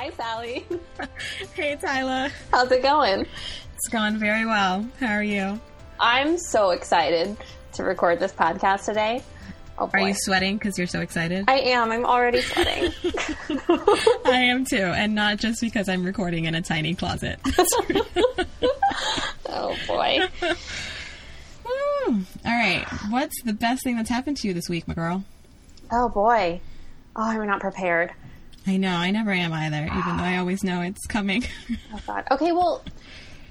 Hi, Sally. hey, Tyler. How's it going? It's going very well. How are you? I'm so excited to record this podcast today. Oh, are you sweating because you're so excited? I am. I'm already sweating. I am too, and not just because I'm recording in a tiny closet. oh boy. All right. What's the best thing that's happened to you this week, my girl? Oh boy. Oh, I'm not prepared. I know. I never am either, even though I always know it's coming. oh God. Okay. Well,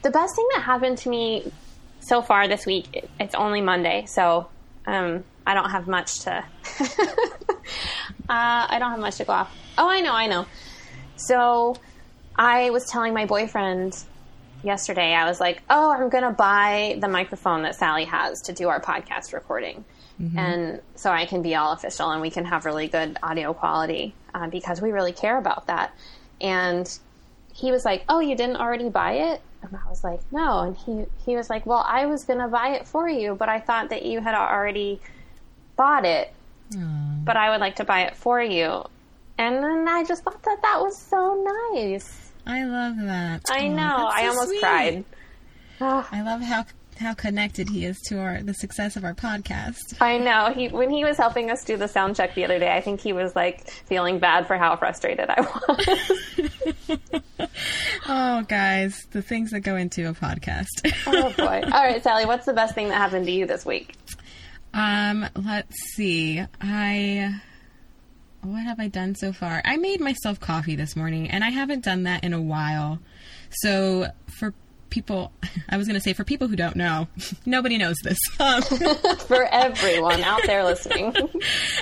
the best thing that happened to me so far this week, it's only Monday, so um, I don't have much to. uh, I don't have much to go off. Oh, I know, I know. So I was telling my boyfriend yesterday, I was like, oh, I'm going to buy the microphone that Sally has to do our podcast recording. Mm-hmm. And so I can be all official and we can have really good audio quality uh, because we really care about that. And he was like, oh, you didn't already buy it? And I was like, no. And he, he was like, well, I was going to buy it for you, but I thought that you had already bought it, Aww. but I would like to buy it for you. And then I just thought that that was so nice. I love that. I know. I almost sweet. cried. I love how how connected he is to our the success of our podcast. I know. He when he was helping us do the sound check the other day, I think he was like feeling bad for how frustrated I was. oh, guys, the things that go into a podcast. oh boy. All right, Sally, what's the best thing that happened to you this week? Um, let's see. I what have I done so far? I made myself coffee this morning, and I haven't done that in a while. So for people, I was going to say for people who don't know, nobody knows this. Um, for everyone out there listening.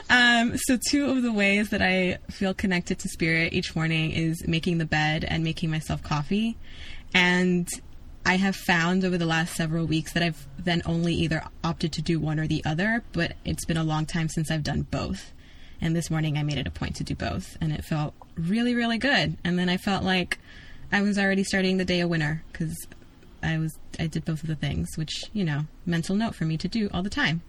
um, so two of the ways that I feel connected to spirit each morning is making the bed and making myself coffee, and I have found over the last several weeks that I've then only either opted to do one or the other, but it's been a long time since I've done both. And this morning I made it a point to do both, and it felt really, really good. And then I felt like I was already starting the day a winner because I was I did both of the things, which you know, mental note for me to do all the time.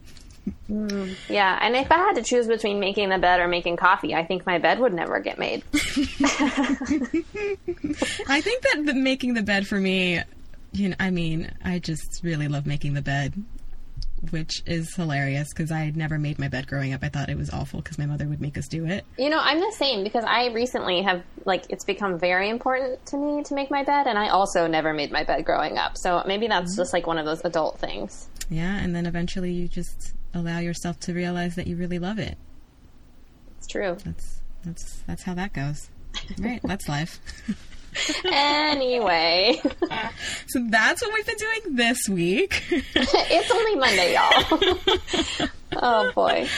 Mm, yeah, and if I had to choose between making the bed or making coffee, I think my bed would never get made. I think that the, making the bed for me you know, I mean, I just really love making the bed, which is hilarious because I had never made my bed growing up. I thought it was awful because my mother would make us do it. You know, I'm the same because I recently have, like, it's become very important to me to make my bed, and I also never made my bed growing up. So maybe that's mm-hmm. just like one of those adult things. Yeah, and then eventually you just allow yourself to realize that you really love it. It's true. That's that's that's how that goes. right, that's life. anyway. So that's what we've been doing this week. it's only Monday, y'all. oh boy.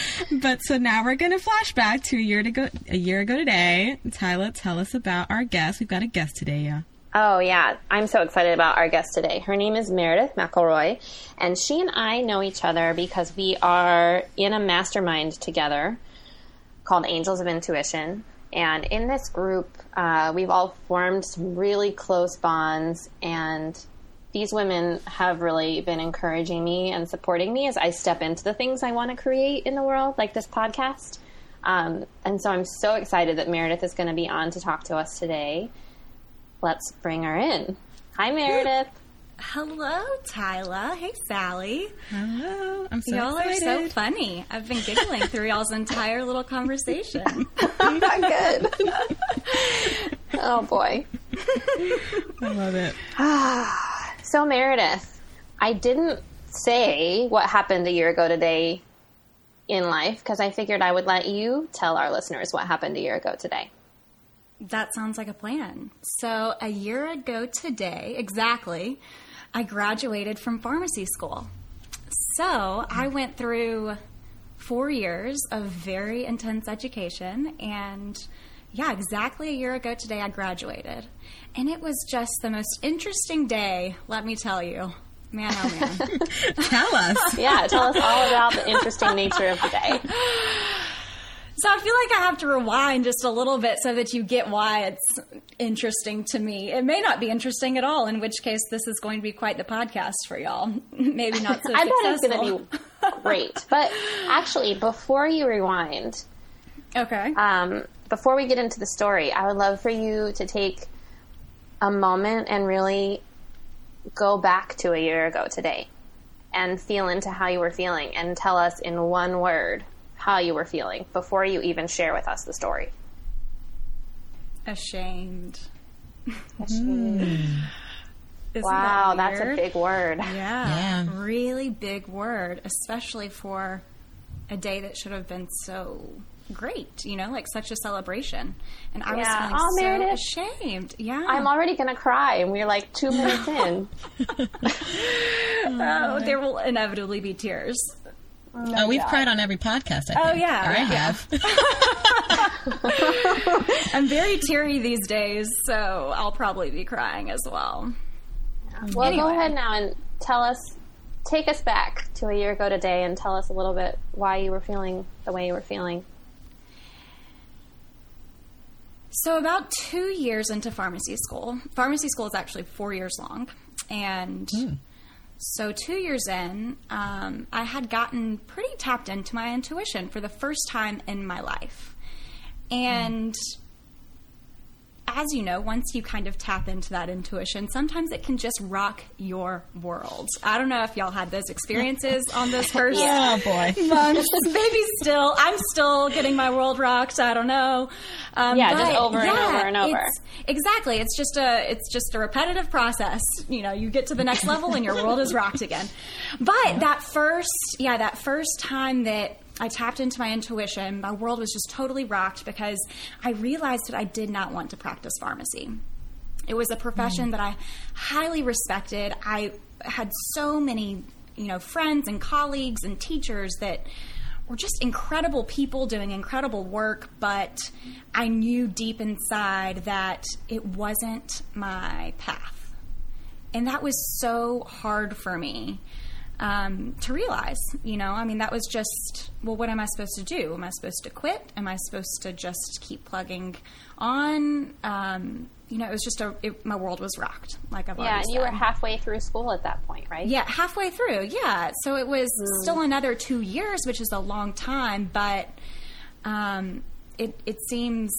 But so now we're gonna flash back to a year to go a year ago today. Tyler, tell us about our guest. We've got a guest today, yeah. Oh yeah, I'm so excited about our guest today. Her name is Meredith McElroy, and she and I know each other because we are in a mastermind together called Angels of Intuition. And in this group, uh, we've all formed some really close bonds, and these women have really been encouraging me and supporting me as I step into the things I want to create in the world, like this podcast. Um, and so I'm so excited that Meredith is going to be on to talk to us today. Let's bring her in. Hi, Meredith. Hello, Tyler. Hey, Sally. Hello. I'm so Y'all excited. are so funny. I've been giggling through y'all's entire little conversation. I'm not good. oh, boy. I love it. so, Meredith, I didn't say what happened a year ago today in life because I figured I would let you tell our listeners what happened a year ago today. That sounds like a plan. So, a year ago today, exactly, I graduated from pharmacy school. So I went through four years of very intense education and yeah, exactly a year ago today I graduated. And it was just the most interesting day, let me tell you. Man, oh man. tell us. yeah, tell us all about the interesting nature of the day. So I feel like I have to rewind just a little bit so that you get why it's interesting to me. It may not be interesting at all, in which case this is going to be quite the podcast for y'all. Maybe not so I bet it's going to be great. But actually, before you rewind, Okay. Um, before we get into the story, I would love for you to take a moment and really go back to a year ago today and feel into how you were feeling and tell us in one word how you were feeling before you even share with us the story. Ashamed. Hmm. Isn't Wow, that that's a big word. Yeah, Yeah. really big word, especially for a day that should have been so great, you know, like such a celebration. And I was feeling Oh, so Meredith. ashamed. Yeah. I'm already going to cry, and we're like two minutes in. oh, there will inevitably be tears. Oh, we've cried on every podcast. I oh, think. Oh, yeah, or I yeah. have. I'm very teary these days, so I'll probably be crying as well. Well, Anyway. go ahead now and tell us, take us back to a year ago today and tell us a little bit why you were feeling the way you were feeling. So, about two years into pharmacy school, pharmacy school is actually four years long. And hmm. So, two years in, um, I had gotten pretty tapped into my intuition for the first time in my life. And as you know, once you kind of tap into that intuition, sometimes it can just rock your world. I don't know if y'all had those experiences on those first oh boy. months. Maybe still, I'm still getting my world rocked. I don't know. Um, Yeah, just but over and yeah, over and over. it's- exactly. It's just a it's just a repetitive process. You know, you get to the next level and your world is rocked again. But that first, yeah, that first time that I tapped into my intuition, my world was just totally rocked because I realized that I did not want to practice pharmacy. It was a profession mm. that I highly respected. I had so many, you know, friends and colleagues and teachers that were just incredible people doing incredible work, but I knew deep inside that it wasn't my path. And that was so hard for me um, to realize. You know, I mean, that was just, well, what am I supposed to do? Am I supposed to quit? Am I supposed to just keep plugging on? Um, you know, it was just a, it, my world was rocked, like I've Yeah, and you were halfway through school at that point, right? Yeah, halfway through. Yeah, so it was still another two years, which is a long time, but um, it it seems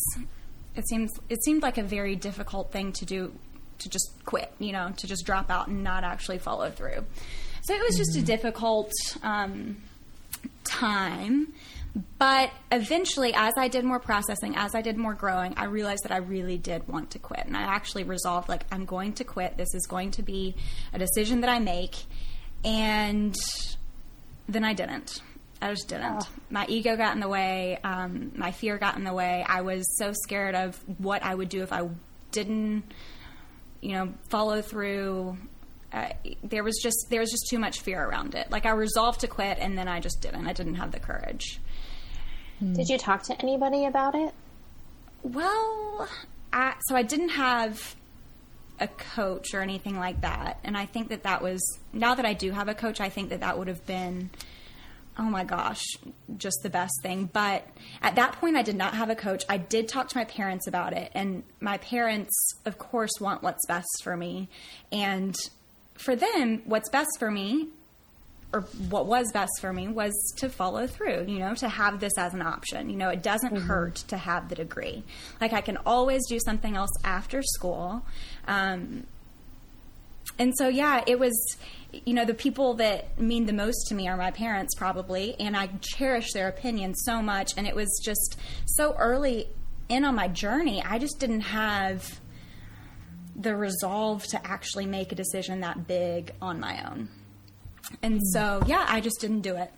it seems it seemed like a very difficult thing to do to just quit, you know, to just drop out and not actually follow through. So it was just a difficult um, time. But eventually, as I did more processing, as I did more growing, I realized that I really did want to quit. And I actually resolved, like, I'm going to quit. This is going to be a decision that I make. And then I didn't. I just didn't. My ego got in the way. Um, my fear got in the way. I was so scared of what I would do if I didn't, you know, follow through. Uh, there was just there was just too much fear around it. Like I resolved to quit, and then I just didn't. I didn't have the courage. Did you talk to anybody about it? Well, I, so I didn't have a coach or anything like that, and I think that that was now that I do have a coach, I think that that would have been oh my gosh, just the best thing. But at that point, I did not have a coach. I did talk to my parents about it, and my parents, of course, want what's best for me, and for them, what's best for me or what was best for me was to follow through, you know, to have this as an option. You know, it doesn't hurt to have the degree. Like I can always do something else after school. Um, and so, yeah, it was, you know, the people that mean the most to me are my parents, probably, and I cherish their opinion so much. And it was just so early in on my journey, I just didn't have the resolve to actually make a decision that big on my own. And so, yeah, I just didn't do it.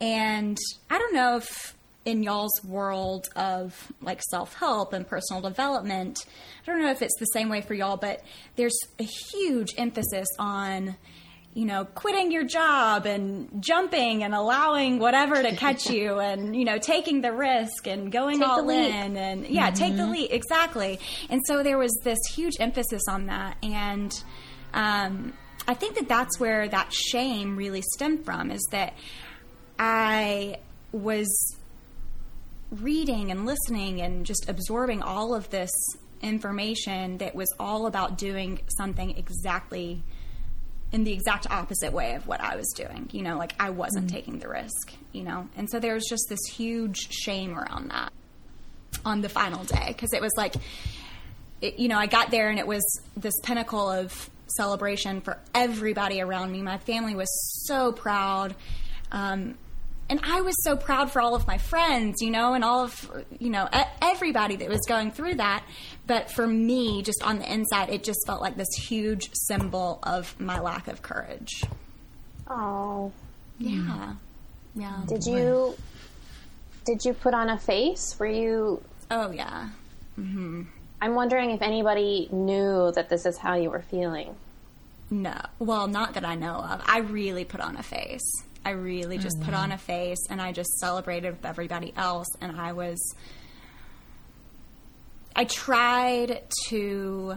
And I don't know if in y'all's world of like self help and personal development, I don't know if it's the same way for y'all, but there's a huge emphasis on, you know, quitting your job and jumping and allowing whatever to catch you and, you know, taking the risk and going Take all in and, yeah, take the leap. Exactly. And so there was this huge emphasis on that. And, um, I think that that's where that shame really stemmed from is that I was reading and listening and just absorbing all of this information that was all about doing something exactly in the exact opposite way of what I was doing. You know, like I wasn't taking the risk, you know? And so there was just this huge shame around that. on the final day because it was like, it, you know, I got there and it was this pinnacle of celebration for everybody around me. My family was so proud. Um, and I was so proud for all of my friends, you know, and all of, you know, everybody that was going through that. But for me, just on the inside, it just felt like this huge symbol of my lack of courage. Oh, Yeah. Yeah. did you did you put on a face? Were you? Oh, yeah. Mm-hmm. I'm wondering if anybody knew that this is how you were feeling. No. Well, not that I know of. I really put on a face. I really just put on a face and I just celebrated with everybody else. And I was. I tried to.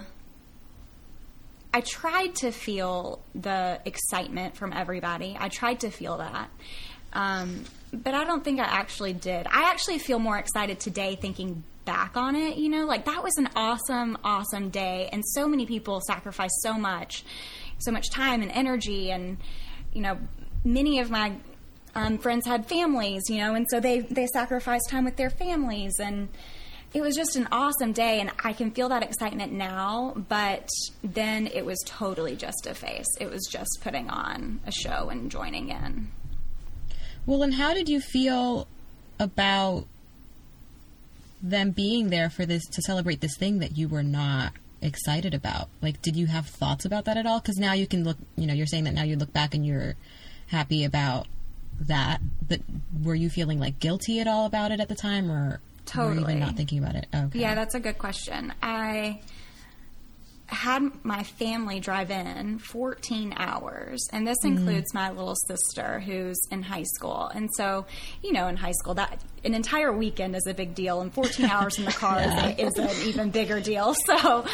I tried to feel the excitement from everybody. I tried to feel that. Um, but I don't think I actually did. I actually feel more excited today thinking back on it, you know, like that was an awesome, awesome day. And so many people sacrificed so much, so much time and energy. And, you know, many of my um, friends had families, you know, and so they, they sacrificed time with their families. And it was just an awesome day. And I can feel that excitement now. But then it was totally just a face. It was just putting on a show and joining in. Well, and how did you feel about them being there for this to celebrate this thing that you were not excited about? Like, did you have thoughts about that at all? Because now you can look, you know, you're saying that now you look back and you're happy about that. But were you feeling like guilty at all about it at the time, or were you Totally. even not thinking about it? Okay. Yeah, that's a good question. I had my family drive in 14 hours, and this includes my little sister who's in high school. And so, you know, in high school, that an entire weekend is a big deal, and 14 hours in the car is, is an even bigger deal. So,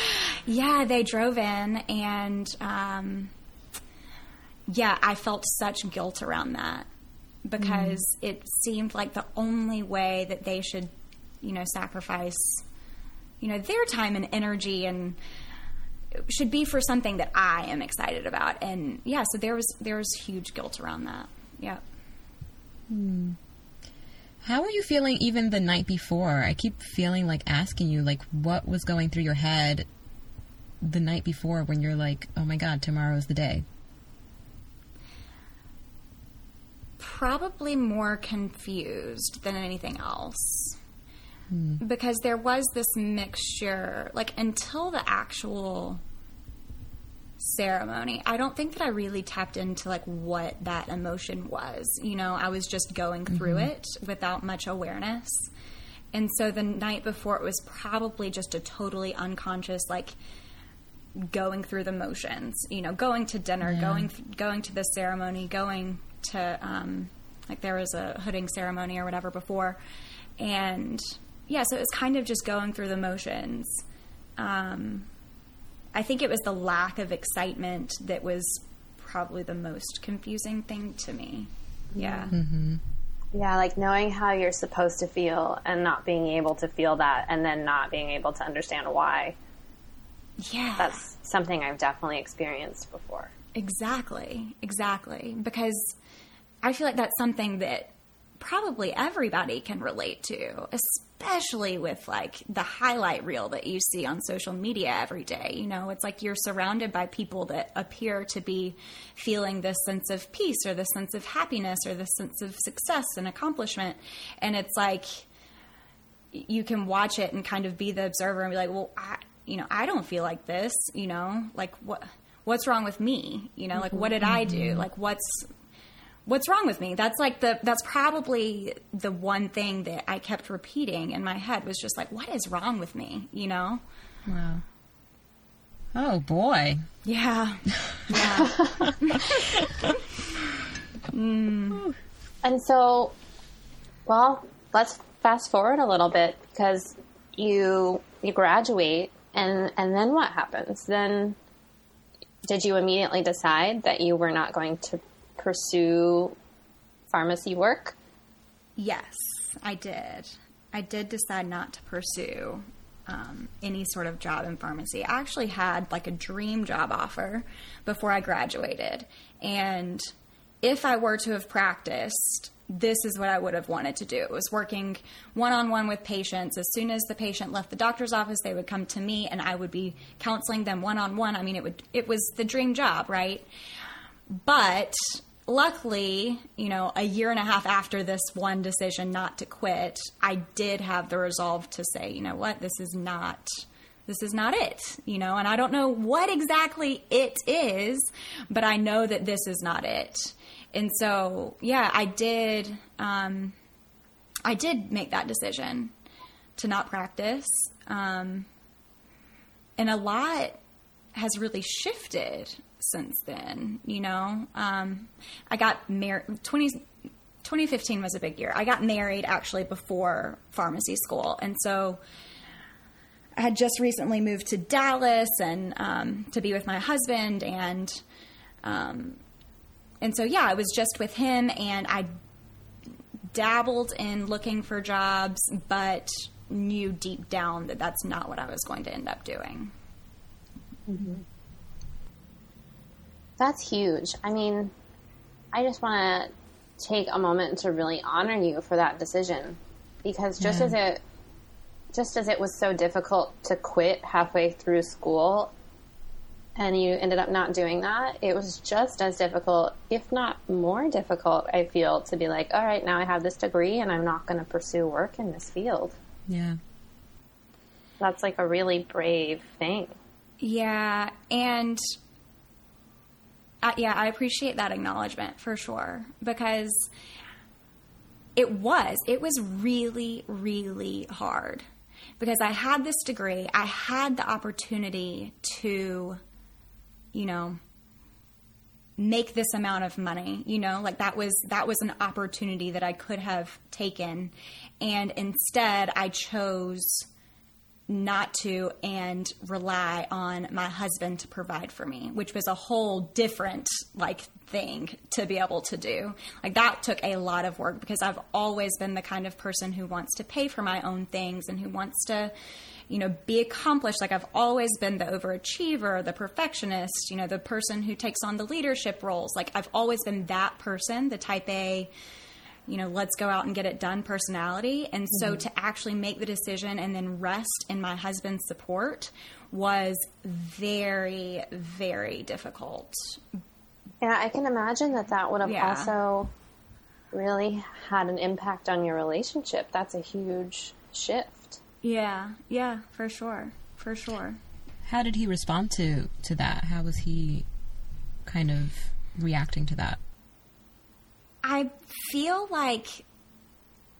yeah, they drove in, and um, yeah, I felt such guilt around that because mm. it seemed like the only way that they should, you know, sacrifice, you know, their time and energy and should be for something that I am excited about. And yeah, so there was there was huge guilt around that. Yeah. Hmm. How were you feeling even the night before? I keep feeling like asking you, like, what was going through your head the night before when you're like, oh my god, tomorrow's the day? Probably more confused than anything else. Hmm. Because there was this mixture, like until the actual ceremony, I don't think that I really tapped into like what that emotion was. You know, I was just going through mm-hmm. it without much awareness. And so the night before, it was probably just a totally unconscious, like going through the motions. You know, going to dinner, going going to the ceremony, going to um, like there was a hooding ceremony or whatever before, and yeah, so it was kind of just going through the motions. Um, I think it was the lack of excitement that was probably the most confusing thing to me. Yeah. Yeah, like knowing how you're supposed to feel and not being able to feel that and then not being able to understand why. Yeah. That's something I've definitely experienced before. Exactly, exactly. Because I feel like that's something that probably everybody can relate to, especially with like the highlight reel that you see on social media every day. You know, it's like you're surrounded by people that appear to be feeling this sense of peace or this sense of happiness or this sense of success and accomplishment. And it's like you can watch it and kind of be the observer and be like, well, I, you know, I don't feel like this, you know, like what, what's wrong with me? You know, like what did I do? Mm-hmm. Like what's, what's wrong with me? That's like the, that's probably the one thing that I kept repeating in my head was just like, what is wrong with me? You know? Wow. Oh boy. Yeah. Yeah. Mm. And so, well, let's fast forward a little bit because you you graduate and and then what happens? Then did you immediately decide that you were not going to pursue pharmacy work? Yes, I did. I did decide not to pursue um, any sort of job in pharmacy. I actually had like a dream job offer before I graduated. And if I were to have practiced, this is what I would have wanted to do. It was working one on one with patients. As soon as the patient left the doctor's office, they would come to me and I would be counseling them one on one. I mean, it would it was the dream job, right? But luckily, you know, a year and a half after this one decision not to quit, I did have the resolve to say, you know what, this is not this is not it, you know, and I don't know what exactly it is, but I know that this is not it. And so, yeah, I did um I did make that decision to not practice. Um and a lot has really shifted since then. You know, um, I got married. 20, 2015 was a big year. I got married actually before pharmacy school, and so I had just recently moved to Dallas and um, to be with my husband, and um, and so yeah, I was just with him, and I dabbled in looking for jobs, but knew deep down that that's not what I was going to end up doing. Mm-hmm. That's huge. I mean, I just want to take a moment to really honor you for that decision because just yeah. as it just as it was so difficult to quit halfway through school and you ended up not doing that, it was just as difficult, if not more difficult, I feel, to be like, all right, now I have this degree and I'm not going to pursue work in this field. Yeah. That's like a really brave thing. Yeah. And uh, yeah, I appreciate that acknowledgement for sure because it was it was really really hard. Because I had this degree, I had the opportunity to you know make this amount of money you know like that was that was an opportunity that I could have taken. And instead I chose not to and rely on my husband to provide for me, which was a whole different like thing to be able to do. Like that took a lot of work because I've always been the kind of person who wants to pay for my own things and who wants to you know be accomplished like I've always been the overachiever, the perfectionist, you know, the person who takes on the leadership roles. Like I've always been that person, the type A you know, let's go out and get it done personality. And so mm-hmm. to actually make the decision and then rest in my husband's support was very, very difficult. Yeah, I can imagine that that would have yeah. also really had an impact on your relationship. That's a huge shift. Yeah, yeah, for sure. For sure. How did he respond to to that? How was he kind of reacting to that? I feel like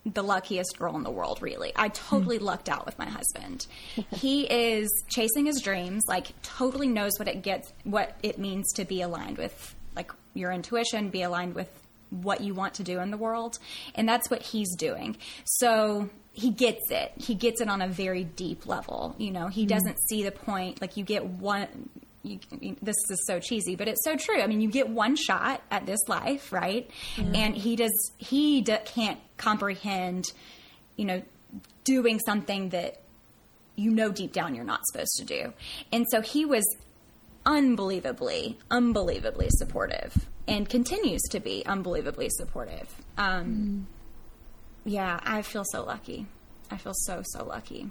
the luckiest girl in the world, really. I totally mm. lucked out with my husband. he is chasing his dreams, like totally knows what it gets what it means to be aligned with like your intuition, be aligned with what you want to do in the world. And that's what he's doing. So he gets it. He gets it on a very deep level. You know, he mm. doesn't see the point. Like you get one you, this is so cheesy, but it's so true. I mean, you get one shot at this life, right? Mm-hmm. And he does he can't comprehend, you know, doing something that you know deep down you're not supposed to do. And so he was unbelievably, unbelievably supportive, and continues to be unbelievably supportive. Um, mm-hmm. Yeah, I feel so lucky. I feel so so lucky.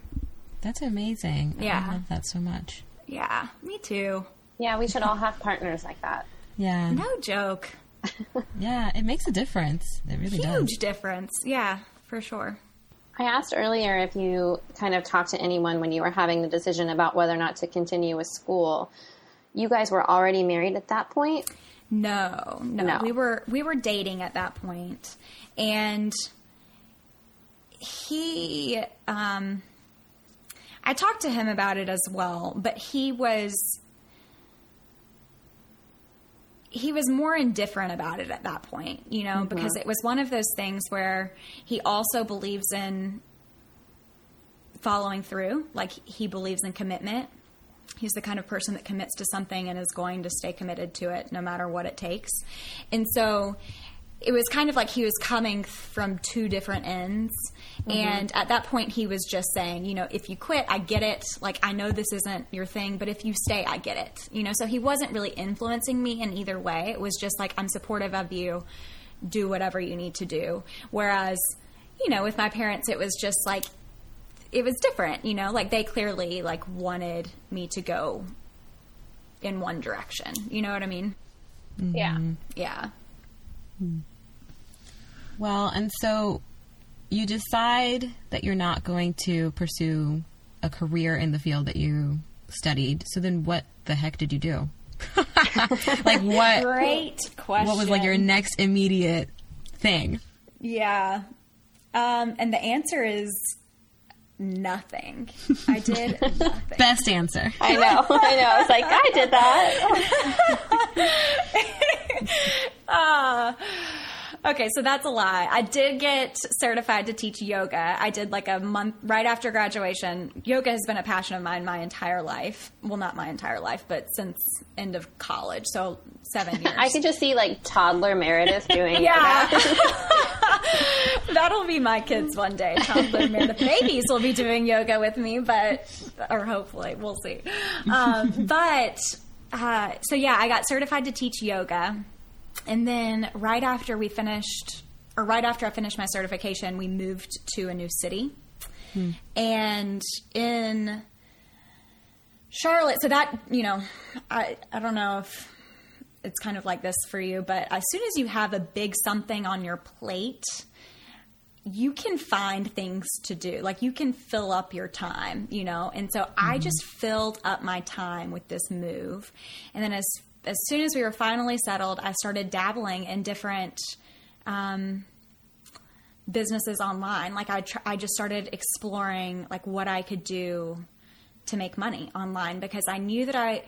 That's amazing. Yeah, I love that so much. Yeah, me too. Yeah, we should all have partners like that. Yeah. No joke. yeah, it makes a difference. It really Huge does. Huge difference. Yeah, for sure. I asked earlier if you kind of talked to anyone when you were having the decision about whether or not to continue with school. You guys were already married at that point? No, no. no. We were we were dating at that point. And he um I talked to him about it as well, but he was he was more indifferent about it at that point, you know, mm-hmm. because it was one of those things where he also believes in following through, like he believes in commitment. He's the kind of person that commits to something and is going to stay committed to it no matter what it takes. And so it was kind of like he was coming from two different ends. Mm-hmm. And at that point, he was just saying, you know, if you quit, I get it. Like, I know this isn't your thing, but if you stay, I get it. You know, so he wasn't really influencing me in either way. It was just like, I'm supportive of you. do whatever you need to do. Whereas, you know, with my parents, it was just like, it was different, you know, like they clearly like wanted me to go in one direction. You know what I mean? Yeah. Yeah. Well, and so you decide that you're not going to pursue a career in the field that you studied. So then what the heck did you do? like what Great question. what was like your next immediate thing? Yeah. Um, and the answer is nothing. I did nothing. Best answer. I know. I know. It's like I did that. Uh, okay, so that's a lie. I did get certified to teach yoga. I did like a month right after graduation. Yoga has been a passion of mine my entire life. Well, not my entire life, but since end of college. So seven years. I could just see like toddler Meredith doing Yeah. yoga. That'll be my kids one day. Toddler Meredith babies will be doing yoga with me, but or hopefully we'll see. Um, but uh, so yeah, I got certified to teach yoga, and then right after we finished, or right after I finished my certification, we moved to a new city, hmm. and in Charlotte. So that you know, I I don't know if it's kind of like this for you, but as soon as you have a big something on your plate, you can find things to do. Like you can fill up your time, you know? And so I mm-hmm. just filled up my time with this move. And then as as soon as we were finally settled, I started dabbling in different um, businesses online. Like I tr- I just started exploring like what I could do to make money online because I knew that I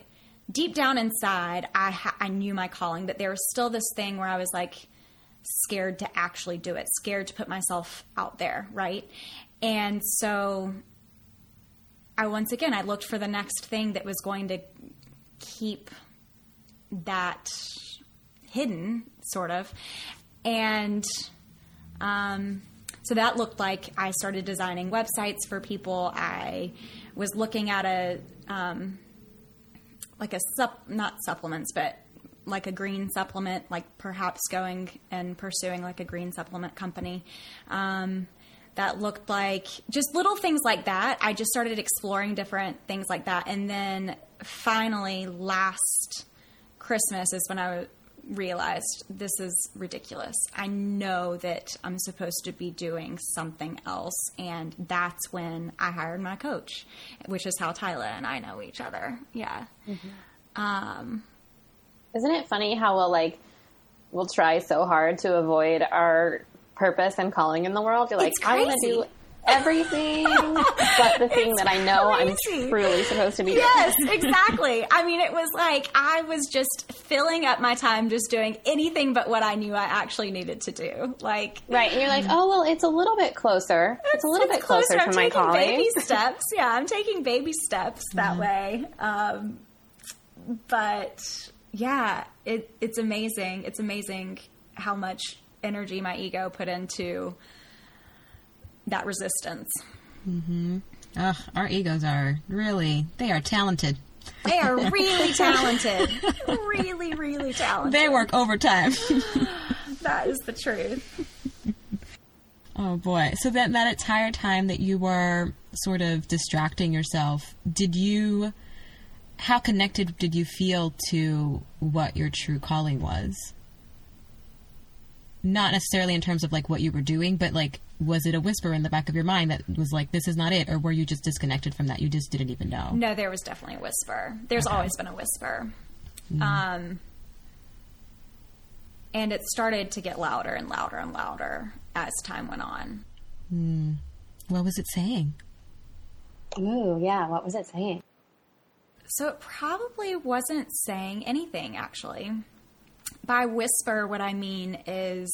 deep down inside I ha- I knew my calling, but there was still this thing where I was like scared to actually do it, scared to put myself out there, right? And so I once again I looked for the next thing that was going to keep that hidden, sort of. And um, so that looked like I started designing websites for people. I was looking at a um, like a sup not supplements, but like a green supplement, like perhaps going and pursuing like a green supplement company. Um, that looked like just little things like that. I just started exploring different things like that, and then finally last Christmas is when I realized this is ridiculous. I know that I'm supposed to be doing something else, and that's when I hired my coach, which is how Tyler and I know each other. Yeah. Um, Isn't it funny how we'll like we'll try so hard to avoid our purpose and calling in the world? You're like, I'm gonna do everything but the thing that I know crazy. I'm truly supposed to be doing. Yes, exactly. I mean, it was like I was just filling up my time just doing anything but what I knew I actually needed to do. Like. Right. And you're like, oh well it's a little bit closer. It's, a little bit closer, I'm to my taking calling. baby steps. Yeah, I'm taking baby steps that way. Um, but yeah, it, it's amazing. It's amazing how much energy my ego put into that resistance. Mm-hmm. Ugh, our egos are really they are talented. They are really talented. really, really talented. They work overtime. That is the truth. oh boy. So that that entire time that you were sort of distracting yourself, did you how connected did you feel to what your true calling was? Not necessarily in terms of like what you were doing, but like was it a whisper in the back of your mind that was like this is not it or were you just disconnected from that? You just didn't even know. No, there was definitely a whisper. There's Okay. always been a whisper. Um, and it started to get louder and louder and louder as time went on. What was it saying? Ooh, yeah, what was it saying? So it probably wasn't saying anything, actually. By whisper, what I mean is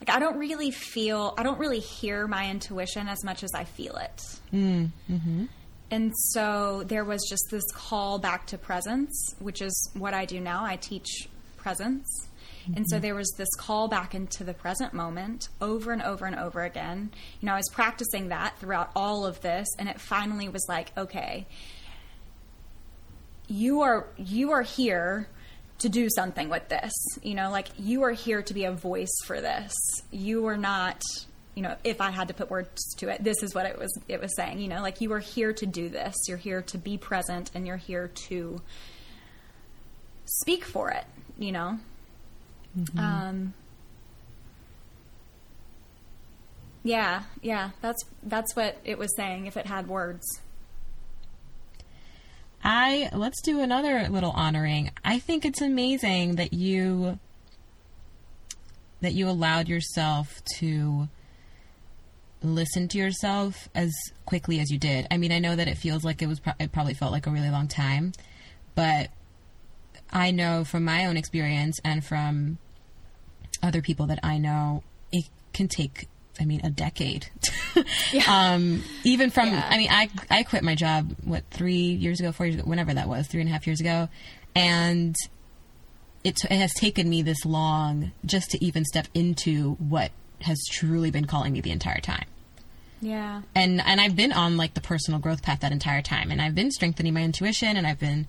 like I don't really feel, I don't really hear my intuition as much as I feel it. Mm, mm-hmm. And so there was just this call back to presence, which is what I do now. I teach presence. And so mm-hmm. there was this call back into the present moment over and over and over again. You know, I was practicing that throughout all of this, and it finally was like, okay, you are you are here to do something with this. You know, like you are here to be a voice for this. You are not, you know, if I had to put words to it, this is what it was it was saying, you know, like you are here to do this. You're here to be present and you're here to speak for it, you know. Um Yeah, yeah, that's that's what it was saying if it had words. I let's do another little honoring. I think it's amazing that you that you allowed yourself to listen to yourself as quickly as you did. I mean, I know that it feels like it was pro- it probably felt like a really long time, but I know from my own experience and from other people that I know, it can take I mean, a decade. um, even from, Yeah. I mean, I I quit my job what three years ago, four years ago, whenever that was, three and a half years ago, and it, it has taken me this long just to even step into what has truly been calling me the entire time. Yeah. And and I've been on like the personal growth path that entire time, and I've been strengthening my intuition, and I've been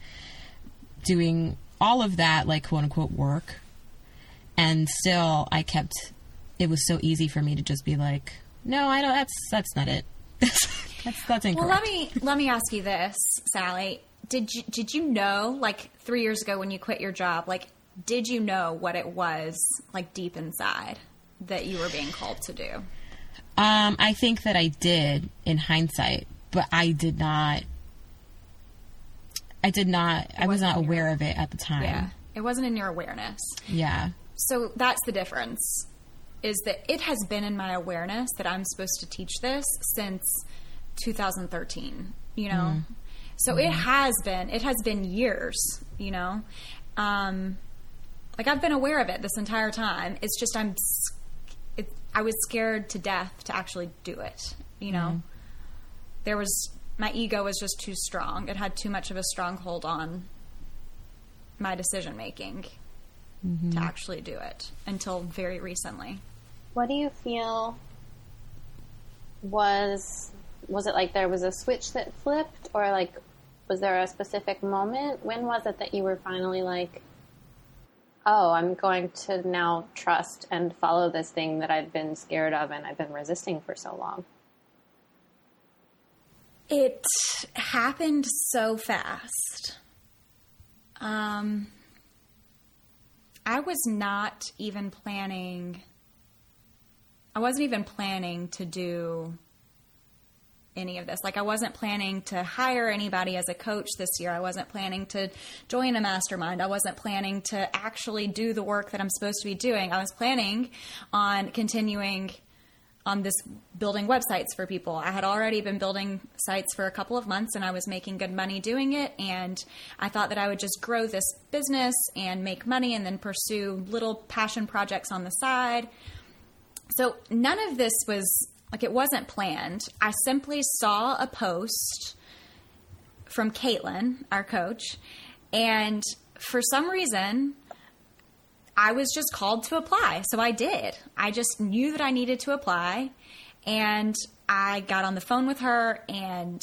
doing all of that like quote unquote work, and still I kept. It was so easy for me to just be like, no, I don't. That's that's not it. that's that's incorrect. Well, let me let me ask you this, Sally. Did you did you know like 3 years ago when you quit your job, like did you know what it was like deep inside that you were being called to do? Um, I think that I did in hindsight, but I did not. I did not. I was not in your- aware of it at the time. Yeah. It wasn't in your awareness. Yeah. So that's the difference. Is that it has been in my awareness that I'm supposed to teach this since 2013. You know, mm-hmm. so it mm-hmm. has been. It has been years. You know, um, like I've been aware of it this entire time. It's just I'm. It, I was scared to death to actually do it. You know, mm-hmm. there was my ego was just too strong. It had too much of a stronghold on my decision making to actually do it until very recently. What do you feel was was it like there was a switch that flipped or like was there a specific moment? When was it that you were finally like oh, I'm going to now trust and follow this thing that I've been scared of and I've been resisting for so long? It happened so fast. Um, I was not even planning. I wasn't even planning to do any of this. Like, I wasn't planning to hire anybody as a coach this year. I wasn't planning to join a mastermind. I wasn't planning to actually do the work that I'm supposed to be doing. I was planning on continuing on this building websites for people. I had already been building sites for a couple of months and I was making good money doing it. And I thought that I would just grow this business and make money and then pursue little passion projects on the side. So none of this was like it wasn't planned. I simply saw a post from Caitlin, our coach, and for some reason, I was just called to apply. So I did. I just knew that I needed to apply. And I got on the phone with her and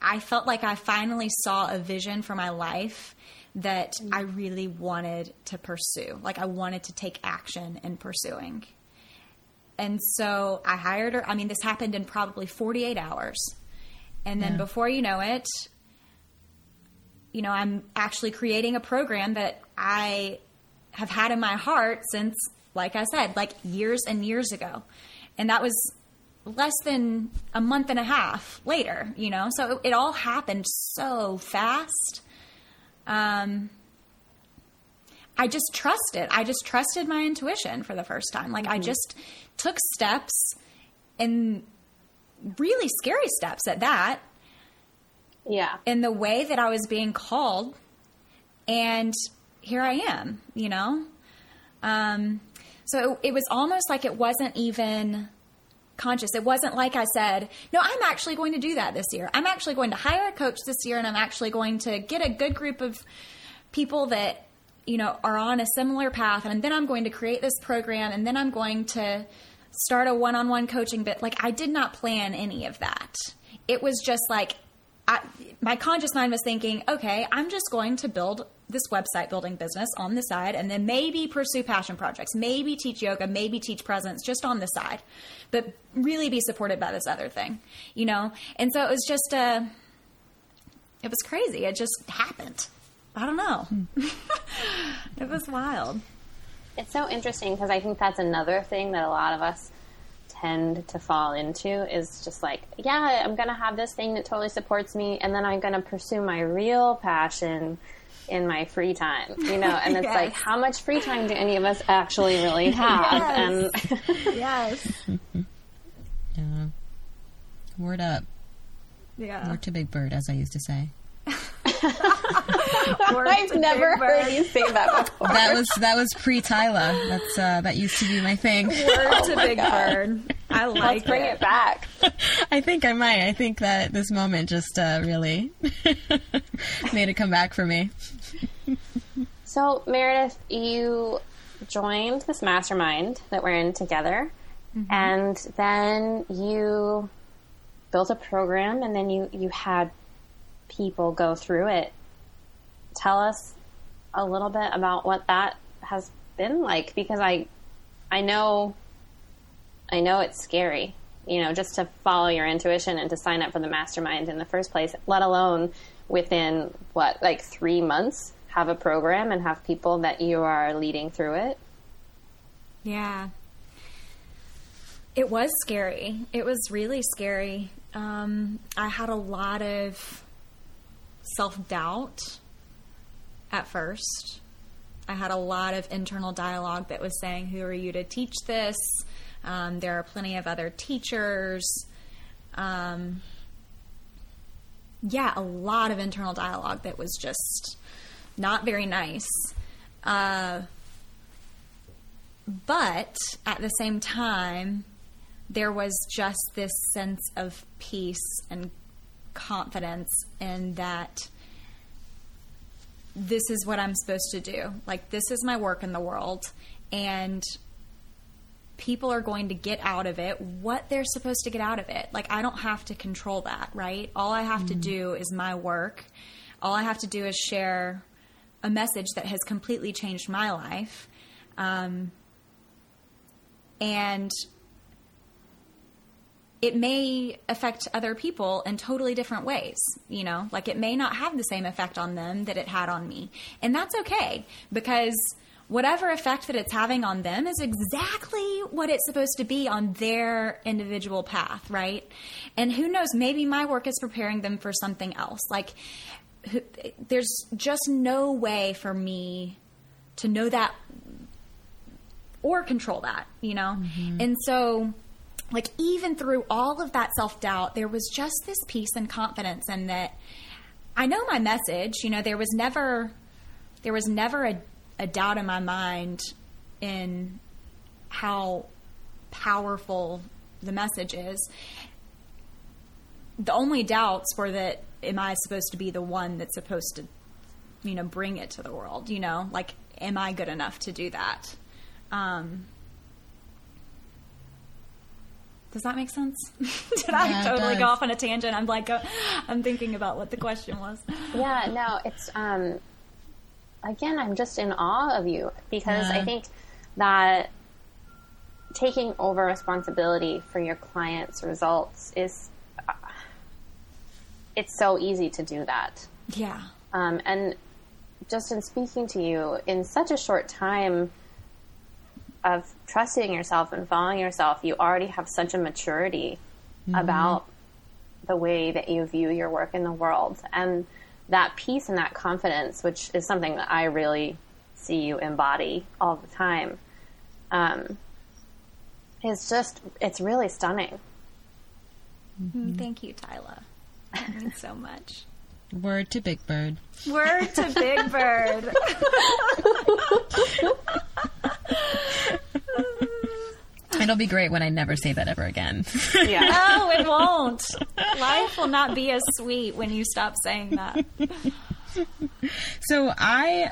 I felt like I finally saw a vision for my life that mm. I really wanted to pursue. Like I wanted to take action in pursuing. And so I hired her. I mean, this happened in probably 48 hours. And then before you know it, you know, I'm actually creating a program that I have had in my heart since, like I said, like years and years ago. And that was less than a month and a half later, you know? So it, it all happened so fast. Um, I just trusted. I just trusted my intuition for the first time. Like I just took steps and really scary steps at that Yeah. in the way that I was being called. And here I am, you know? Um, so it, it was almost like it wasn't even conscious. It wasn't like I said, no, I'm actually going to do that this year. I'm actually going to hire a coach this year and I'm actually going to get a good group of people that, you know, are on a similar path. And then I'm going to create this program and then I'm going to start a one on one coaching bit. Like I did not plan any of that. It was just like, I, my conscious mind was thinking, okay, I'm just going to build this website building business on the side and then maybe pursue passion projects, maybe teach yoga, maybe teach presence just on the side, but really be supported by this other thing, you know? And so it was just, a, it was crazy. It just happened. I don't know. Hmm. it was wild. It's so interesting because I think that's another thing that a lot of us tend to fall into is just like, yeah, I'm going to have this thing that totally supports me, and then I'm going to pursue my real passion in my free time, you know? And it's Yes. like, how much free time do any of us actually really have? And Yes. Yeah. Word up. Yeah. Word to Big Bird, as I used to say. I've never heard you say that before. That was that was pre Tyla. That's uh, that used to be my thing. Word to Big Bird. I like Let's bring it back. I think I might. I think that this moment just uh, really made it come back for me. So, Meredith, you joined this mastermind that we're in together, and then you built a program, and then you, you had people go through it. Tell us a little bit about what that has been like, because I, I know, I know it's scary. You know, just to follow your intuition and to sign up for the mastermind in the first place, let alone within what, like three months, have a program and have people that you are leading through it. Yeah. It was scary. It was really scary. Um, I had a lot of self doubt at first. I had a lot of internal dialogue that was saying, Who are you to teach this? Um, there are plenty of other teachers. Um, yeah, a lot of internal dialogue that was just not very nice. Uh, but at the same time, there was just this sense of peace and confidence in that this is what I'm supposed to do. Like, this is my work in the world. And people are going to get out of it what they're supposed to get out of it. Like, I don't have to control that, right? All I have to do is my work. All I have to do is share a message that has completely changed my life. Um, and it may affect other people in totally different ways, you know? Like it may not have the same effect on them that it had on me. And that's okay because whatever effect that it's having on them is exactly what it's supposed to be on their individual path, right? And who knows, maybe my work is preparing them for something else. Like there's just no way for me to know that or control that, you know? Mm-hmm. And so, like, even through all of that self doubt, there was just this peace and confidence, and that I know my message, you know, there was never, there was never a, a doubt in my mind in how powerful the message is. The only doubts were that, am I supposed to be the one that's supposed to, you know, bring it to the world, you know? Like, am I good enough to do that? Um, does that make sense? Did I Yeah, it totally go off on a tangent? I'm like, uh, I'm thinking about what the question was. Yeah, no, it's um again, I'm just in awe of you because Yeah. I think that taking over responsibility for your clients' results is uh, it's so easy to do that. Yeah. Um, and just in speaking to you in such a short time of trusting yourself and following yourself, you already have such a maturity about the way that you view your work in the world. And that peace and that confidence, which is something that I really see you embody all the time, um, is just, it's really stunning. Mm, Thank you, Tyla. That means so much. Word to Big Bird. Word to Big Bird. It'll be great when I never say that ever again. Yeah. no, it won't. Life will not be as sweet when you stop saying that. so I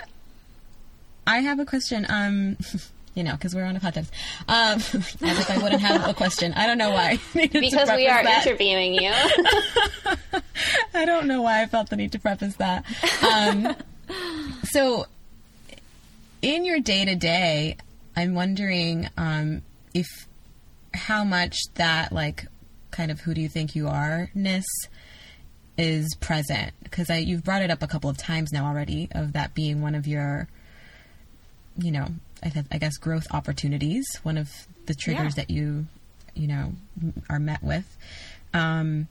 I have a question. Um you know, because we're on a podcast. Um, as if I wouldn't have a question. I don't know why. because we are that. interviewing you. I don't know why I felt the need to preface that. Um, so, in your day to day, I'm wondering um, if how much that like kind of who do you think you are ness is present. Because I you've brought it up a couple of times now already of that being one of your you know I, th- I guess growth opportunities one of the triggers yeah. that you you know are met with. Um,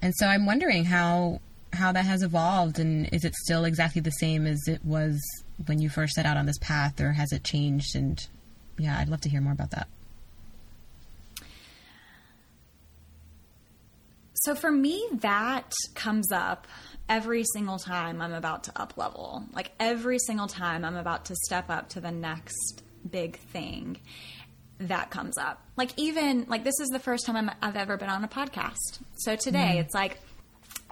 and so I'm wondering how how that has evolved and is it still exactly the same as it was when you first set out on this path or has it changed? And yeah I'd love to hear more about that So for me, that comes up every single time I'm about to up level. Like every single time I'm about to step up to the next big thing, that comes up. Like even like this is the first time i have ever been on a podcast. So today mm. it's like.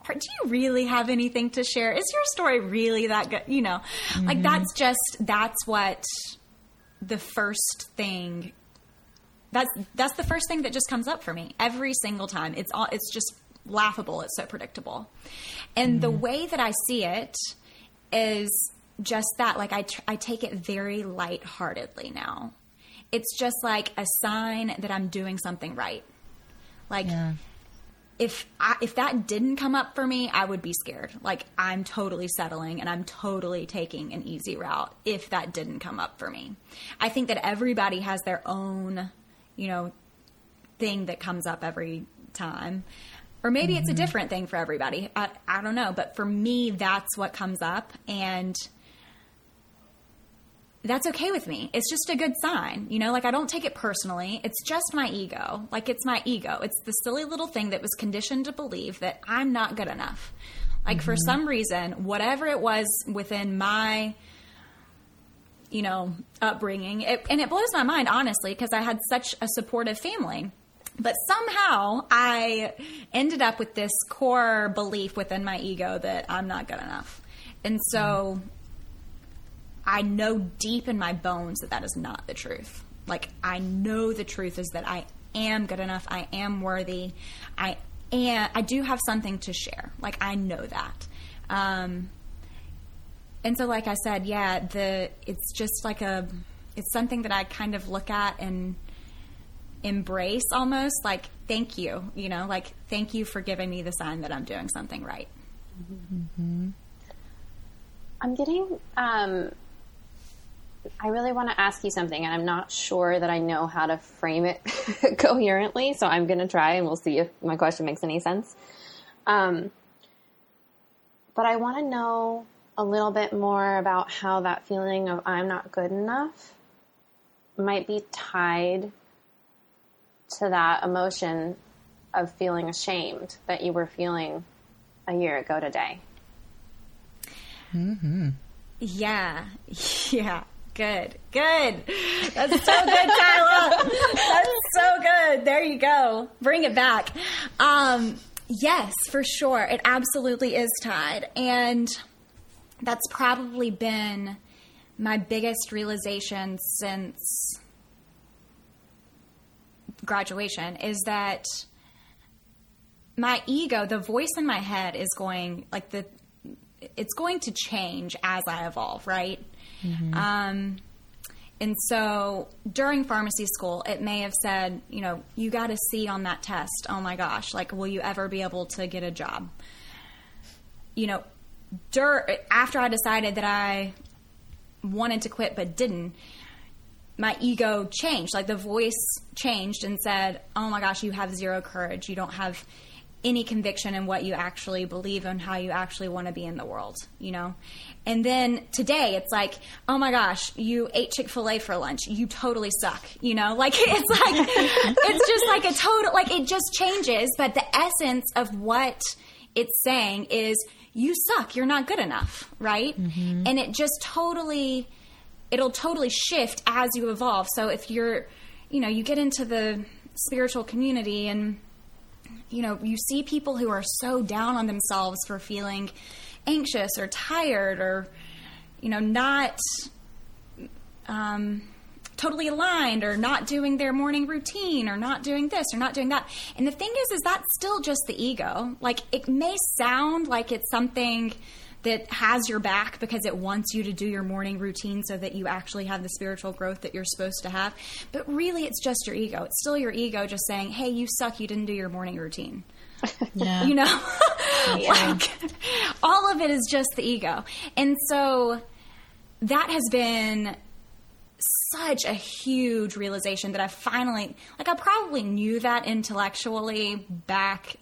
Do you really have anything to share? Is your story really that good? You know, mm-hmm. like that's just that's what the first thing that's that's the first thing that just comes up for me every single time. It's all it's just laughable. It's so predictable, and mm the way that I see it is just that. Like I tr- I take it very lightheartedly now. It's just like a sign that I'm doing something right. Like. Yeah. If I, if that didn't come up for me, I would be scared. Like I'm totally settling and I'm totally taking an easy route if that didn't come up for me. I think that everybody has their own you know, thing that comes up every time. Or maybe mm-hmm. it's a mm-hmm. different thing for everybody. I, I don't know. But for me, that's what comes up. And that's okay with me. It's just a good sign. You know, like I don't take it personally. It's just my ego. Like it's my ego. It's the silly little thing that was conditioned to believe that I'm not good enough. Like mm-hmm. for some reason, whatever it was within my you know, upbringing. It, and it blows my mind, honestly, because I had such a supportive family. But somehow I ended up with this core belief within my ego that I'm not good enough. And so I know deep in my bones that that is not the truth. Like, I know the truth is that I am good enough. I am worthy. I am, I do have something to share. Like, I know that. Um, and so like i said yeah the it's just like a it's something that i kind of look at and embrace almost like thank you you know like thank you for giving me the sign that i'm doing something right mm-hmm. i'm getting um I really want to ask you something, and I'm not sure that I know how to frame it coherently, so I'm going to try and we'll see if my question makes any sense. Um, but I want to know a little bit more about how that feeling of I'm not good enough might be tied to that emotion of feeling ashamed that you were feeling a year ago today. Mm-hmm. Yeah. Yeah. Good. Good. That's so good, Kyla. That's so good. There you go. Bring it back. Um, yes, for sure. It absolutely is tied. And that's probably been my biggest realization since graduation is that my ego, the voice in my head is going like the it's going to change as I evolve, right? Mm-hmm. Um, and so during pharmacy school, it may have said, you know, you got a C on that test. Oh my gosh, like, will you ever be able to get a job? You know, dur- after I decided that I wanted to quit but didn't, my ego changed. Like the voice changed and said, "Oh my gosh, you have zero courage. You don't have any conviction in what you actually believe and how you actually want to be in the world." You know. And then today, it's like, "Oh my gosh, you ate Chick Fil A for lunch. You totally suck." You know, like it's like it's just like a total like it just changes. But the essence of what it's saying is you suck, you're not good enough, right? Mm-hmm. And it just totally it'll totally shift as you evolve. So if you're, you know, you get into the spiritual community and you know, you see people who are so down on themselves for feeling anxious or tired or you know, not um totally aligned or not doing their morning routine or not doing this or not doing that. And the thing is, is that's still just the ego. Like it may sound like it's something that has your back because it wants you to do your morning routine so that you actually have the spiritual growth that you're supposed to have. But really, it's just your ego. It's still your ego just saying, hey, you suck, you didn't do your morning routine. Yeah. You know? like, all of it is just the ego. And so that has been such a huge realization that I finally, like, I probably knew that intellectually back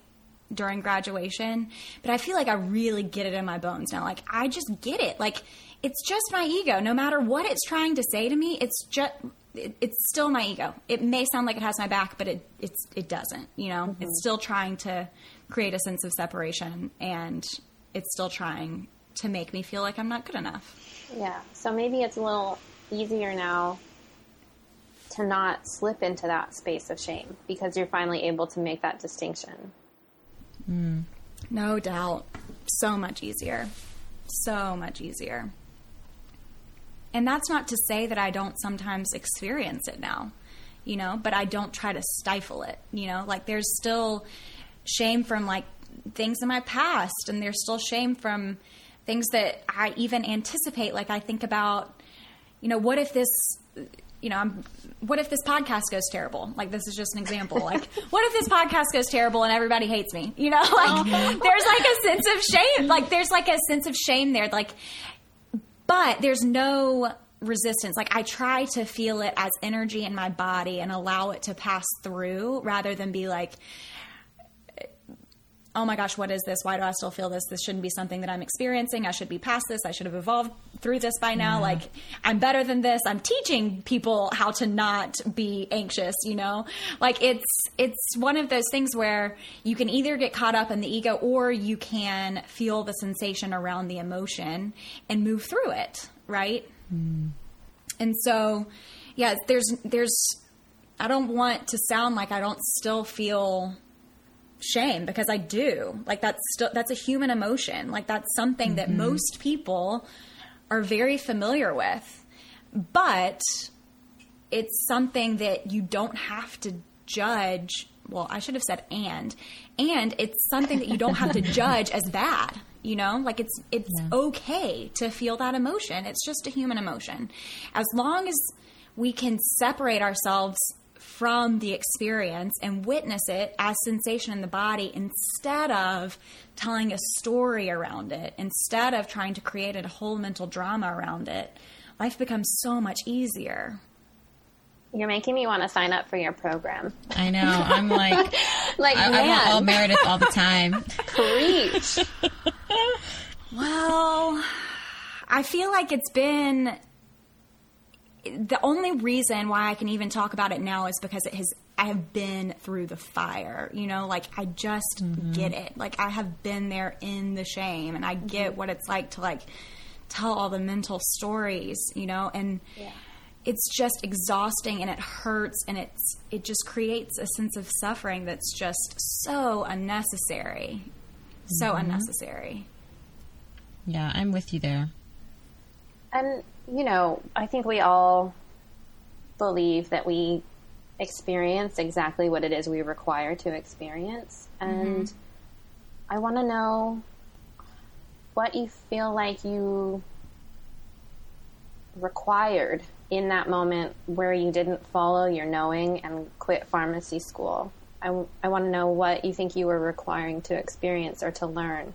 during graduation, but I feel like I really get it in my bones now. Like, I just get it. Like, it's just my ego. No matter what it's trying to say to me, it's just. It, it's still my ego. It may sound like it has my back, but it it's it doesn't. You know, Mm-hmm. it's still trying to create a sense of separation, and it's still trying to make me feel like I'm not good enough. Yeah. So maybe it's a little easier now to not slip into that space of shame because you're finally able to make that distinction. Mm. No doubt. So much easier. So much easier. And that's not to say that I don't sometimes experience it now, you know, but I don't try to stifle it, you know, like there's still shame from like things in my past and there's still shame from things that I even anticipate. Like I think about, you know, what if this, you know, I'm, what if this podcast goes terrible? Like this is just an example. Like, what if this podcast goes terrible and everybody hates me? You know, like there's like a sense of shame. Like there's like a sense of shame there. Like, but there's no resistance. Like I try to feel it as energy in my body and allow it to pass through rather than be like, oh my gosh, what is this? Why do I still feel this? This shouldn't be something that I'm experiencing. I should be past this. I should have evolved through this by now. Mm-hmm. Like, I'm better than this. I'm teaching people how to not be anxious, you know? Like, it's, it's one of those things where you can either get caught up in the ego or you can feel the sensation around the emotion and move through it, right? Mm-hmm. And so, yeah, there's, there's, I don't want to sound like I don't still feel shame because I do. Like that's still that's a human emotion. Like that's something that mm-hmm. most people are very familiar with. But it's something that you don't have to judge. Well, I should have said and. And it's something that you don't have to judge as bad. You know, like it's it's okay to feel that emotion. It's just a human emotion. As long as we can separate ourselves from the experience and witness it as sensation in the body instead of telling a story around it, instead of trying to create a whole mental drama around it, life becomes so much easier. You're making me want to sign up for your program. I know. I'm like, Like, I, I want all Meredith all the time. preach. Well, I feel like it's been the only reason why I can even talk about it now is because it has I have been through the fire, you know, like I just mm-hmm. get it. Like I have been there in the shame and I mm-hmm. get what it's like to like tell all the mental stories, you know, and it's just exhausting and it hurts and it's it just creates a sense of suffering that's just so unnecessary. So mm-hmm. unnecessary. Yeah, I'm with you there. And, you know, I think we all believe that we experience exactly what it is we require to experience. Mm-hmm. And I want to know what you feel like you required in that moment where you didn't follow your knowing and quit pharmacy school. I, I want to know what you think you were requiring to experience or to learn.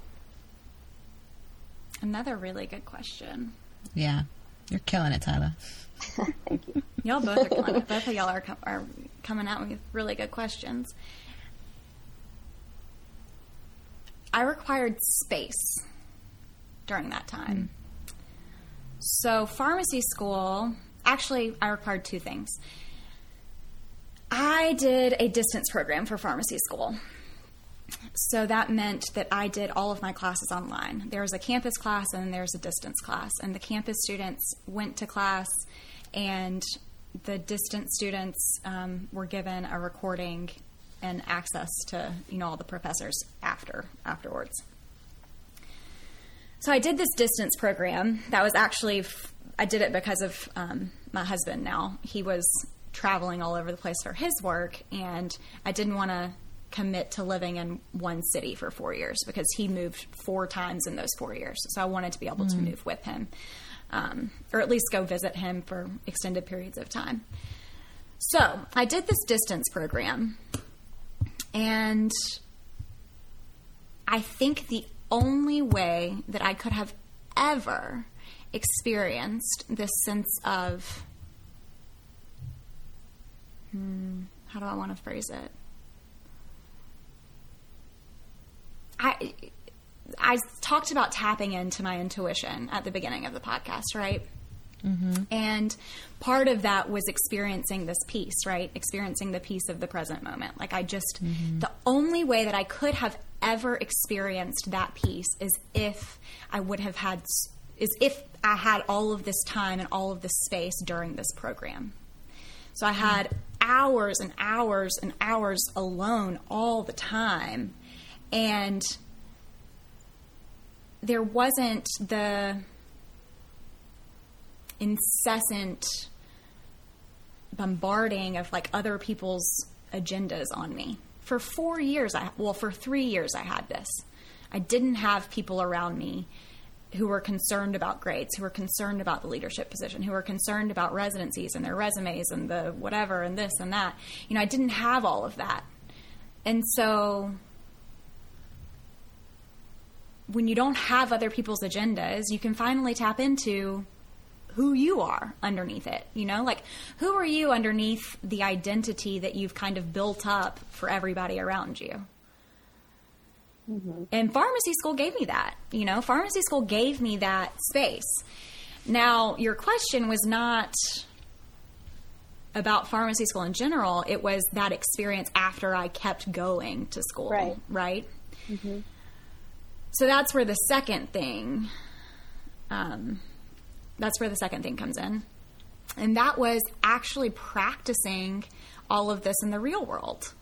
Another really good question. Yeah, you're killing it, Tyler. Thank you. Y'all both are killing it. Both of y'all are, com- are coming out with really good questions. I required space during that time. Hmm. So, pharmacy school, actually, I required two things. I did a distance program for pharmacy school. So that meant that I did all of my classes online. There was a campus class and then there was a distance class. And the campus students went to class, and the distance students um, were given a recording and access to you know all the professors after afterwards. So I did this distance program. That was actually f- I did it because of um, my husband. Now he was traveling all over the place for his work, and I didn't want to commit to living in one city for four years because he moved four times in those four years. So I wanted to be able to move with him, um, or at least go visit him for extended periods of time. So I did this distance program, and I think the only way that I could have ever experienced this sense of hmm, how do I want to phrase it? I I talked about tapping into my intuition at the beginning of the podcast, right? Mm-hmm. And part of that was experiencing this peace, right? Experiencing the peace of the present moment. Like, I just, mm-hmm. the only way that I could have ever experienced that peace is if I would have had, is if I had all of this time and all of this space during this program. So I had mm-hmm. hours and hours and hours alone all the time. And there wasn't the incessant bombarding of like other people's agendas on me. For 4 years I well for 3 years I had this. I didn't have people around me who were concerned about grades, who were concerned about the leadership position, who were concerned about residencies and their resumes and the whatever and this and that. You know, I didn't have all of that. And so when you don't have other people's agendas, you can finally tap into who you are underneath it. You know, like who are you underneath the identity that you've kind of built up for everybody around you? Mm-hmm. And pharmacy school gave me that. You know, pharmacy school gave me that space. Now, your question was not about pharmacy school in general, it was that experience after I kept going to school. Right. Right? Mm-hmm. So that's where the second thing, um, that's where the second thing comes in. And that was actually practicing all of this in the real world.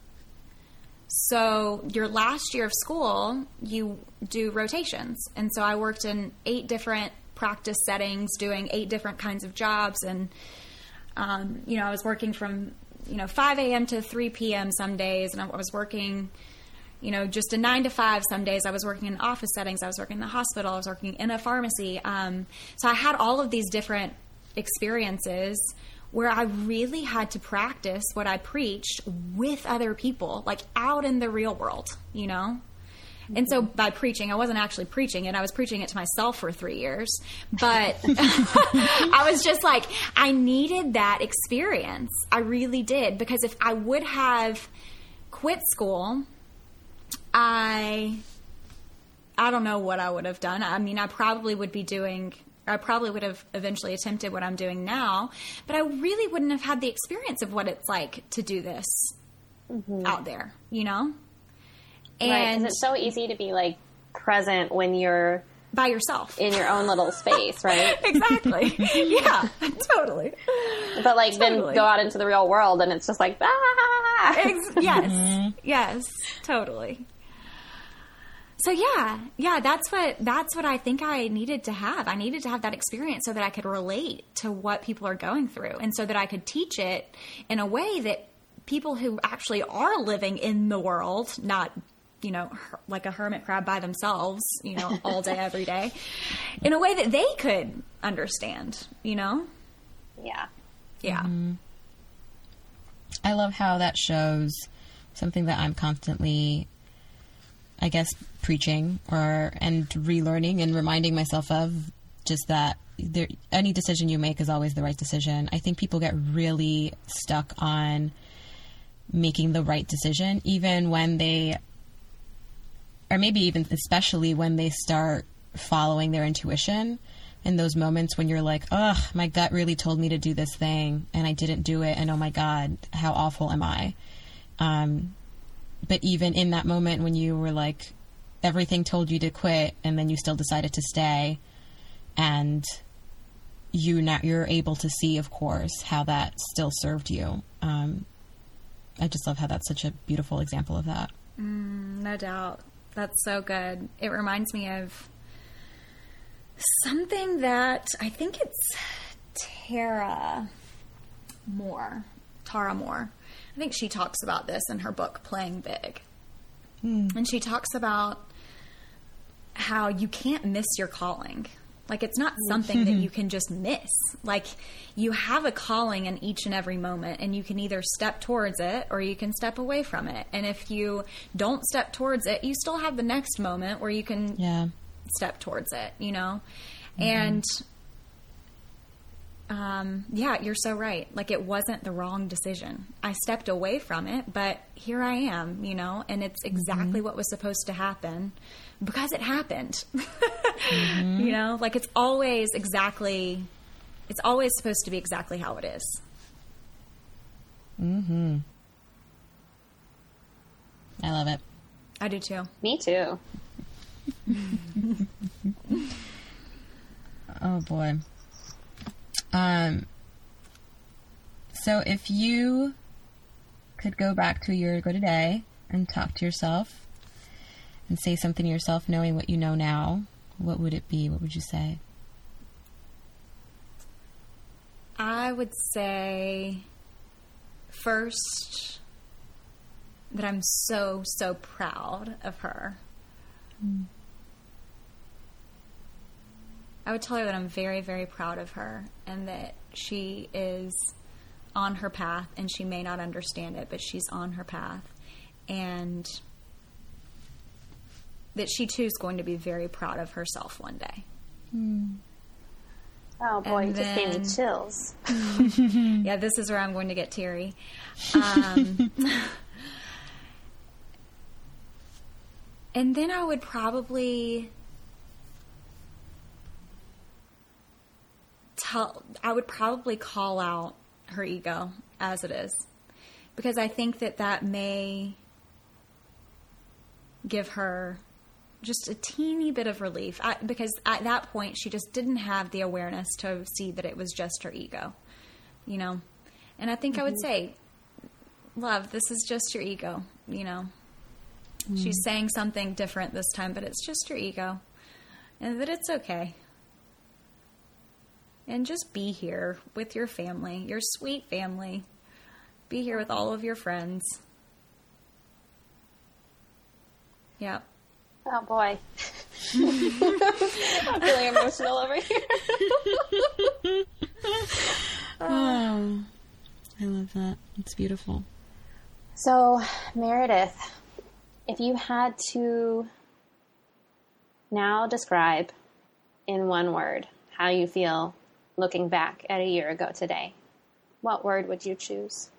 So, your last year of school, you do rotations. And so, I worked in eight different practice settings, doing eight different kinds of jobs. And, um, you know, I was working from, you know, 5 a.m. to 3 p.m. some days. And I was working, you know, just a nine to five some days. I was working in office settings. I was working in the hospital. I was working in a pharmacy. Um, so, I had all of these different experiences where I really had to practice what I preached with other people, like out in the real world, you know? And so by preaching, I wasn't actually preaching it. I was preaching it to myself for three years. But I was just like, I needed that experience. I really did. Because if I would have quit school, I. I don't know what I would have done. I mean, I probably would be doing I probably would have eventually attempted what I'm doing now, but I really wouldn't have had the experience of what it's like to do this out there, you know? And because it's so easy to be like present when you're by yourself. in your own little space, right? exactly. yeah, totally. But like Totally. then go out into the real world and it's just like ah. Ex- yes. Yes, totally. So yeah, yeah, that's what that's what I think I needed to have. I needed to have that experience so that I could relate to what people are going through and so that I could teach it in a way that people who actually are living in the world, not you know, her- like a hermit crab by themselves, you know, all day every day, in a way that they could understand, you know? yeah. Yeah. Mm-hmm. I love how that shows something that I'm constantly, I guess, preaching or and relearning and reminding myself of. Just that there, any decision you make is always the right decision. I think people get really stuck on making the right decision, even when they, or maybe even especially when they start following their intuition. In those moments when you're like, ugh, my gut really told me to do this thing and I didn't do it, and oh my God, how awful am I? Um, but even in that moment when you were like, everything told you to quit and then you still decided to stay, and you now you're able to see, of course, how that still served you. Um, I just love how that's such a beautiful example of that. No doubt. That's so good. It reminds me of Something that I think it's Tara Mohr, Tara Mohr. I think she talks about this in her book Playing Big. And she talks about how you can't miss your calling. Like it's not something that mm-hmm. you can just miss. Like you have a calling in each and every moment and you can either step towards it or you can step away from it. And if you don't step towards it, you still have the next moment where you can Yeah. step towards it, you know? Mm-hmm. And um, yeah, you're so right. Like it wasn't the wrong decision. I stepped away from it, but here I am, you know, and it's exactly what was supposed to happen because it happened. You know, like it's always exactly, it's always supposed to be exactly how it is. Mm-hmm. I love it. I do too. Me too. Oh boy. Um. So if you could go back to a year ago today and talk to yourself and say something to yourself, knowing what you know now, what would it be? What would you say? I would say first that I'm so, so proud of her. I would tell her that I'm very, very proud of her and that she is on her path and she may not understand it, but she's on her path. And that she too is going to be very proud of herself one day. Oh boy, you just gave me chills. Yeah, this is where I'm going to get teary. Um, and then I would probably tell, I would probably call out her ego as it is. Because I think that that may give her just a teeny bit of relief. I, because at that point, she just didn't have the awareness to see that it was just her ego you know. And I think I would mm-hmm. say, love, this is just your ego, you know. She's mm. saying something different this time, but it's just your ego. And that it's okay. And just be here with your family, your sweet family. Be here with all of your friends. Yep. Oh boy. I'm feeling emotional over here. Uh, oh, I love that. It's beautiful. So, Meredith, if you had to now describe in one word how you feel looking back at a year ago today, what word would you choose?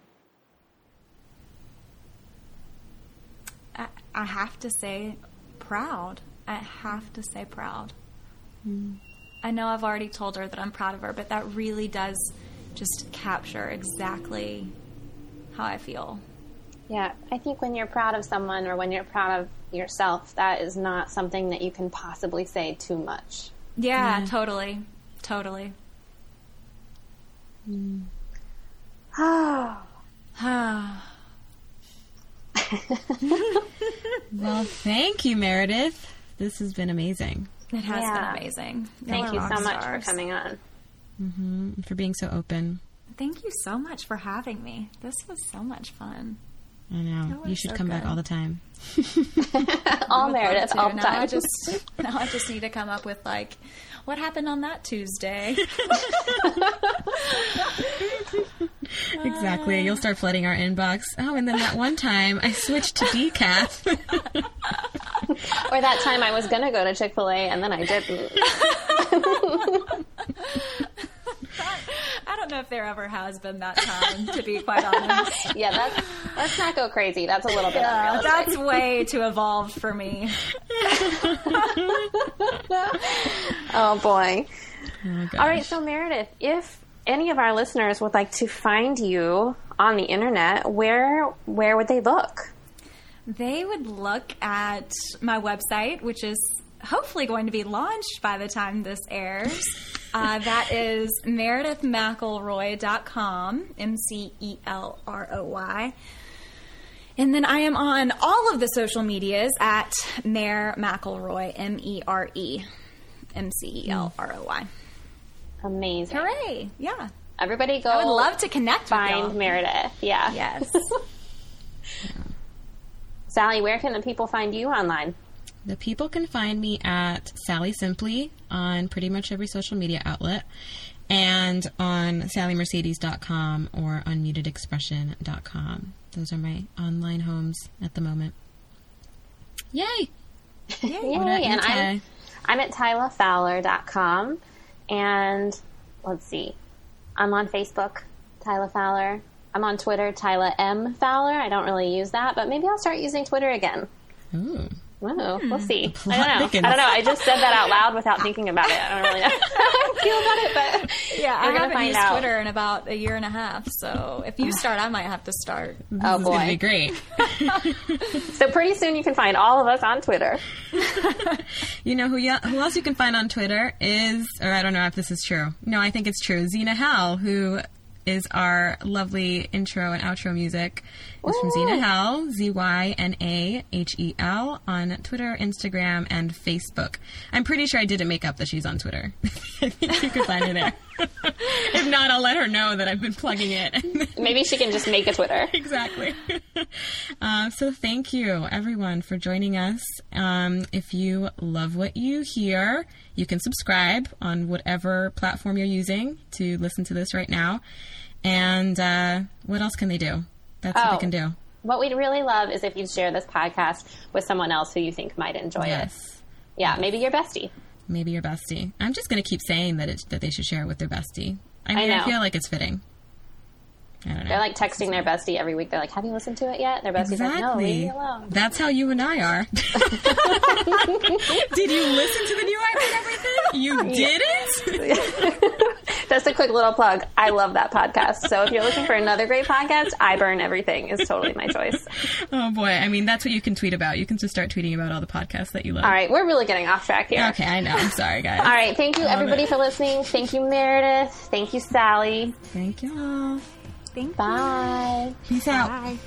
I, I have to say proud. I have to say proud. Hmm. I know I've already told her that I'm proud of her, but that really does just capture exactly how I feel. Yeah, I think when you're proud of someone or when you're proud of yourself, that is not something that you can possibly say too much. Yeah, totally. Totally. Oh, Well, thank you, Meredith. This has been amazing. It has Yeah. been amazing. thank Y'all you so rock much stars. for coming on. and For being so open. Thank you so much for having me. This was so much fun. I know. You should so come back all the time. All Meredith, all the now I just now I just need to come up with like what happened on that Tuesday. Exactly. You'll start flooding our inbox. Oh, and then that one time I switched to decaf. Or that time I was going to go to Chick fil A and then I didn't. I don't know if there ever has been that time, to be quite honest. Yeah, that's, let's not go crazy. That's a little bit unrealistic. that's way too evolved for me. Oh boy. Oh, All right, so Meredith, if any of our listeners would like to find you on the internet, where where would they look? They would look at my website, which is hopefully going to be launched by the time this airs. Uh, that is meredithmcelroy.com, M C E L R O Y. And then I am on all of the social medias at Mere McElroy, M E R E. M C E L R O Y. Amazing. Hooray! Yeah. Everybody go. I would love to connect find with y'all. Meredith. Yeah. Yes. Sally, where can the people find you online? The people can find me at Sally Simply on pretty much every social media outlet and on sallymercedes.com or unmutedexpression.com. Those are my online homes at the moment. Yay! Yay, What and I'm, I'm at tylafowler.com. And let's see. I'm on Facebook, Tyla Fowler. I'm on Twitter, Tyla M. Fowler. I don't really use that, but maybe I'll start using Twitter again. Ooh. Whoa, we'll hmm. see. I don't know. thickens. I don't know. I just said that out loud without thinking about it. I don't really know how I feel about it, but Yeah, we're I gonna haven't find used out. Twitter in about a year and a half. So if you start, I might have to start. Oh It's going to be great. So pretty soon you can find all of us on Twitter. You know who, y- who else you can find on Twitter is, or I don't know if this is true. No, I think it's true. Zyna Hell, who is our lovely intro and outro music, is from Zyna Hell, Z Y N A H E L, on Twitter, Instagram, and Facebook. I'm pretty sure I didn't make up that she's on Twitter. I think you could find her there. if not, I'll let her know that I've been plugging it. Maybe she can just make a Twitter. exactly. uh, so thank you, everyone, for joining us. Um, if you love what you hear, you can subscribe on whatever platform you're using to listen to this right now. And uh, what else can they do? That's what Oh. they can do. What we'd really love is if you'd share this podcast with someone else who you think might enjoy it. Yeah, maybe your bestie. Maybe your bestie. I'm just going to keep saying that it, that they should share it with their bestie. I mean, I, know. feel like it's fitting. I don't know. They're like texting their bestie every week. They're like, "Have you listened to it yet?" Their bestie's like, "No, leave me alone." That's how you and I are. Did you listen to the new I Read Everything? You didn't? Just a quick little plug. I love that podcast. So if you're looking for another great podcast, I Burn Everything is totally my choice. oh boy! I mean, that's what you can tweet about. You can just start tweeting about all the podcasts that you love. All right, we're really getting off track here. Okay, I know. I'm sorry, guys. All right, thank you everybody it. for listening. Thank you, Meredith. Thank you, Sally. Thank you all. Thank Bye. Peace out. Bye.